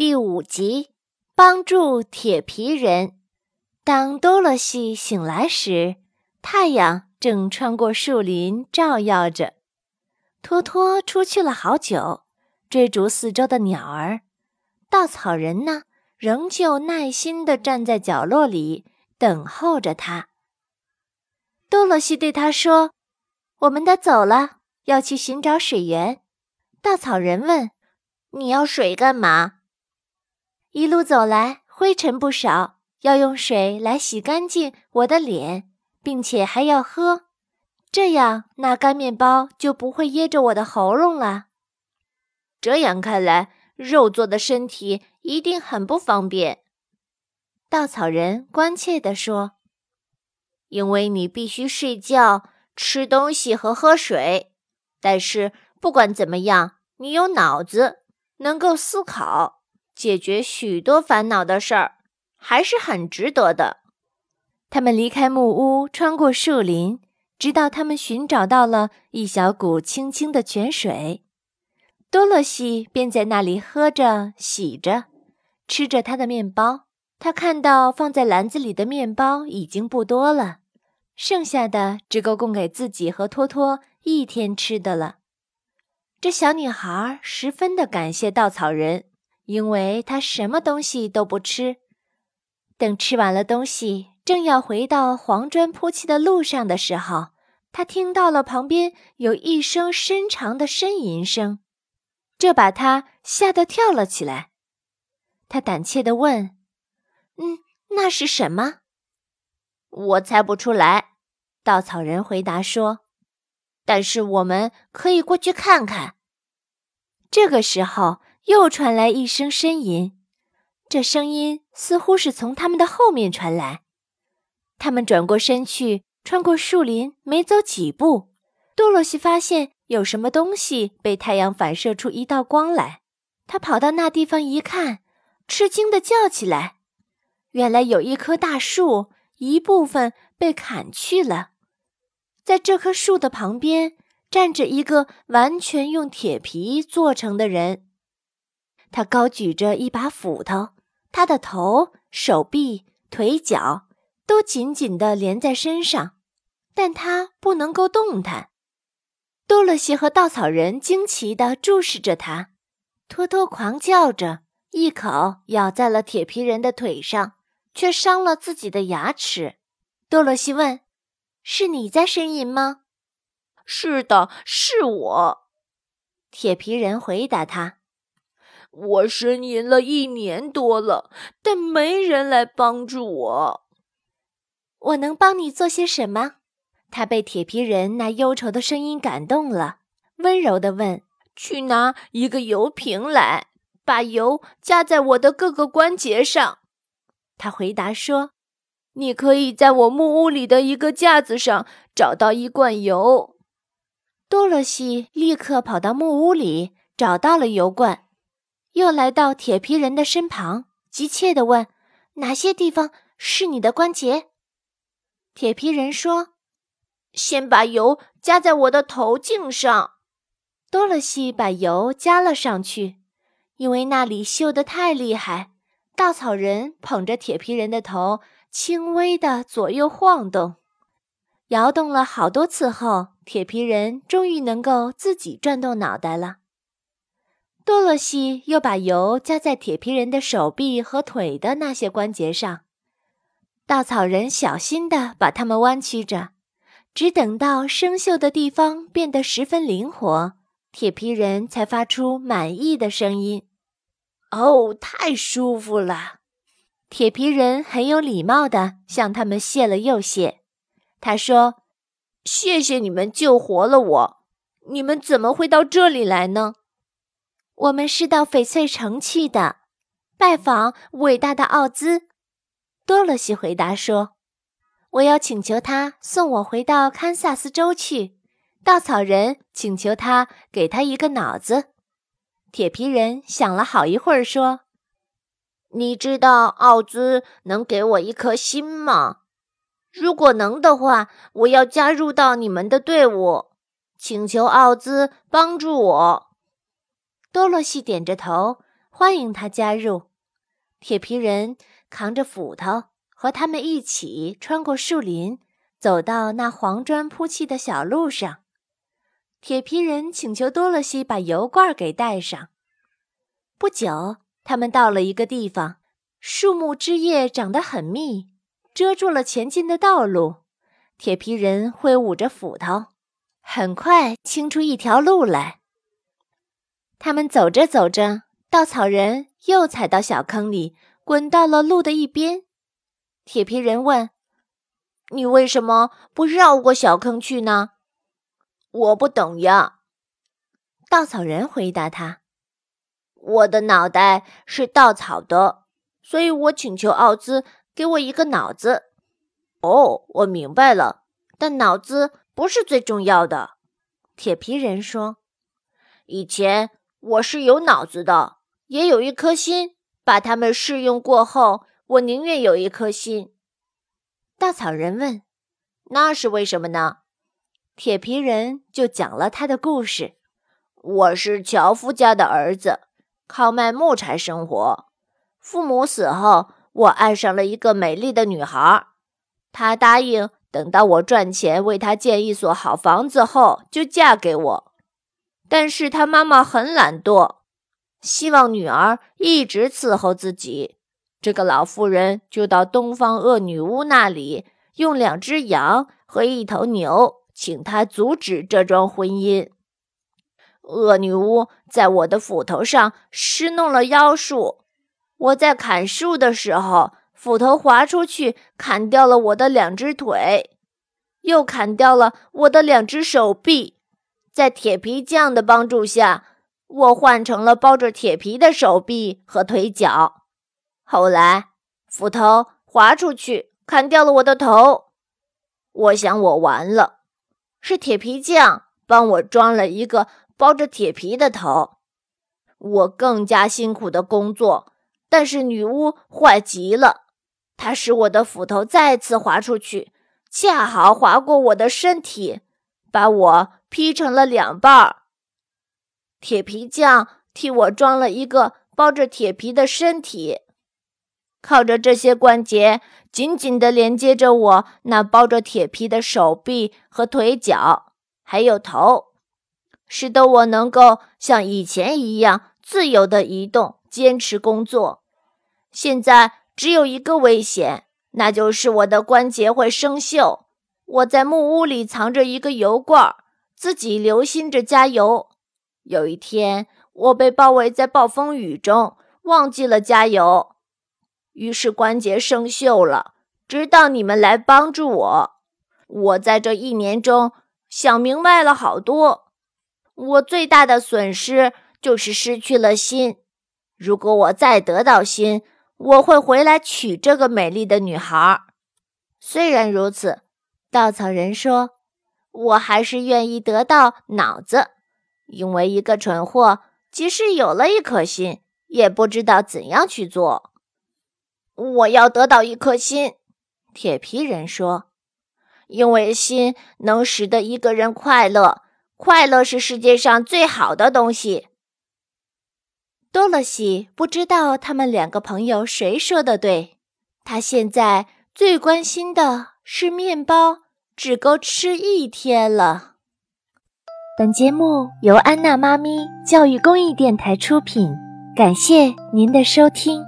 第五集，帮助铁皮人。当多萝西醒来时，太阳正穿过树林照耀着。托托出去了好久，追逐四周的鸟儿。稻草人呢，仍旧耐心地站在角落里等候着他。多萝西对他说：“我们得走了，要去寻找水源。”稻草人问：“你要水干嘛？”一路走来，灰尘不少，要用水来洗干净我的脸，并且还要喝，这样那干面包就不会噎着我的喉咙了。这样看来，肉做的身体一定很不方便。稻草人关切地说：“因为你必须睡觉、吃东西和喝水，但是不管怎么样，你有脑子，能够思考。”解决许多烦恼的事儿，还是很值得的。他们离开木屋，穿过树林，直到他们寻找到了一小股清清的泉水。多萝西便在那里喝着、洗着、吃着他的面包。他看到放在篮子里的面包已经不多了，剩下的只够供给自己和托托一天吃的了。这小女孩十分的感谢稻草人。因为他什么东西都不吃，等吃完了东西，正要回到黄砖铺砌的路上的时候，他听到了旁边有一声深长的呻吟声，这把他吓得跳了起来。他胆怯地问：“嗯，那是什么？”“我猜不出来。”稻草人回答说，“但是我们可以过去看看。”这个时候。又传来一声呻吟，这声音似乎是从他们的后面传来。他们转过身去，穿过树林，没走几步，多萝西发现有什么东西被太阳反射出一道光来。他跑到那地方一看，吃惊地叫起来：“原来有一棵大树，一部分被砍去了，在这棵树的旁边站着一个完全用铁皮做成的人。”他高举着一把斧头，他的头、手臂、腿脚都紧紧地连在身上，但他不能够动弹。多萝西和稻草人惊奇地注视着他，托托狂叫着，一口咬在了铁皮人的腿上，却伤了自己的牙齿。多萝西问：“是你在呻吟吗？”“是的，是我。”铁皮人回答他。我呻吟了一年多了，但没人来帮助我。我能帮你做些什么？他被铁皮人那忧愁的声音感动了，温柔地问：“去拿一个油瓶来，把油加在我的各个关节上。”他回答说：“你可以在我木屋里的一个架子上找到一罐油。”多萝西立刻跑到木屋里，找到了油罐。又来到铁皮人的身旁，急切地问：“哪些地方是你的关节？”铁皮人说：“先把油加在我的头颈上。”多萝西把油加了上去，因为那里锈得太厉害。稻草人捧着铁皮人的头，轻微地左右晃动，摇动了好多次后，铁皮人终于能够自己转动脑袋了。多萝西又把油加在铁皮人的手臂和腿的那些关节上，稻草人小心地把它们弯曲着，只等到生锈的地方变得十分灵活，铁皮人才发出满意的声音：“哦，太舒服了！”铁皮人很有礼貌地向他们谢了又谢。他说：“谢谢你们救活了我。你们怎么会到这里来呢？”我们是到翡翠城去的，拜访伟大的奥兹。多萝西回答说：“我要请求他送我回到堪萨斯州去。”稻草人请求他给他一个脑子。铁皮人想了好一会儿，说：“你知道奥兹能给我一颗心吗？如果能的话，我要加入到你们的队伍，请求奥兹帮助我。”多萝西点着头，欢迎他加入。铁皮人扛着斧头，和他们一起穿过树林，走到那黄砖铺砌的小路上。铁皮人请求多萝西把油罐给带上。不久，他们到了一个地方，树木枝叶长得很密，遮住了前进的道路。铁皮人挥舞着斧头，很快清出一条路来。他们走着走着，稻草人又踩到小坑里，滚到了路的一边。铁皮人问：“你为什么不绕过小坑去呢？”“我不懂呀。”稻草人回答他。我的脑袋是稻草的，所以我请求奥兹给我一个脑子。哦，我明白了，但脑子不是最重要的。铁皮人说：“以前我是有脑子的，也有一颗心。把它们试用过后，我宁愿有一颗心。”稻草人问：“那是为什么呢？”铁皮人就讲了他的故事：“我是樵夫家的儿子。”靠卖木柴生活。父母死后，我爱上了一个美丽的女孩。她答应等到我赚钱为她建一所好房子后就嫁给我。但是她妈妈很懒惰，希望女儿一直伺候自己。这个老妇人就到东方恶女巫那里，用两只羊和一头牛，请她阻止这桩婚姻。恶女巫在我的斧头上施弄了妖术，我在砍树的时候，斧头划出去，砍掉了我的两只腿，又砍掉了我的两只手臂。在铁皮匠的帮助下，我换成了包着铁皮的手臂和腿脚。后来，斧头划出去，砍掉了我的头。我想我完了，是铁皮匠帮我装了一个。包着铁皮的头，我更加辛苦的工作，但是女巫坏极了，她使我的斧头再次划出去，恰好划过我的身体，把我劈成了两半儿。铁皮匠替我装了一个包着铁皮的身体，靠着这些关节紧紧地连接着我那包着铁皮的手臂和腿脚，还有头。使得我能够像以前一样自由地移动、坚持工作。现在只有一个危险，那就是我的关节会生锈。我在木屋里藏着一个油罐儿，自己留心着加油。有一天，我被包围在暴风雨中，忘记了加油，于是关节生锈了。直到你们来帮助我，我在这一年中想明白了好多。我最大的损失就是失去了心。如果我再得到心，我会回来娶这个美丽的女孩。虽然如此，稻草人说：“我还是愿意得到脑子，因为一个蠢货即使有了一颗心，也不知道怎样去做。”我要得到一颗心，铁皮人说：“因为心能使得一个人快乐。”快乐是世界上最好的东西。多萝西不知道他们两个朋友谁说的对，他现在最关心的是面包只够吃一天了。本节目由安娜妈咪教育公益电台出品，感谢您的收听。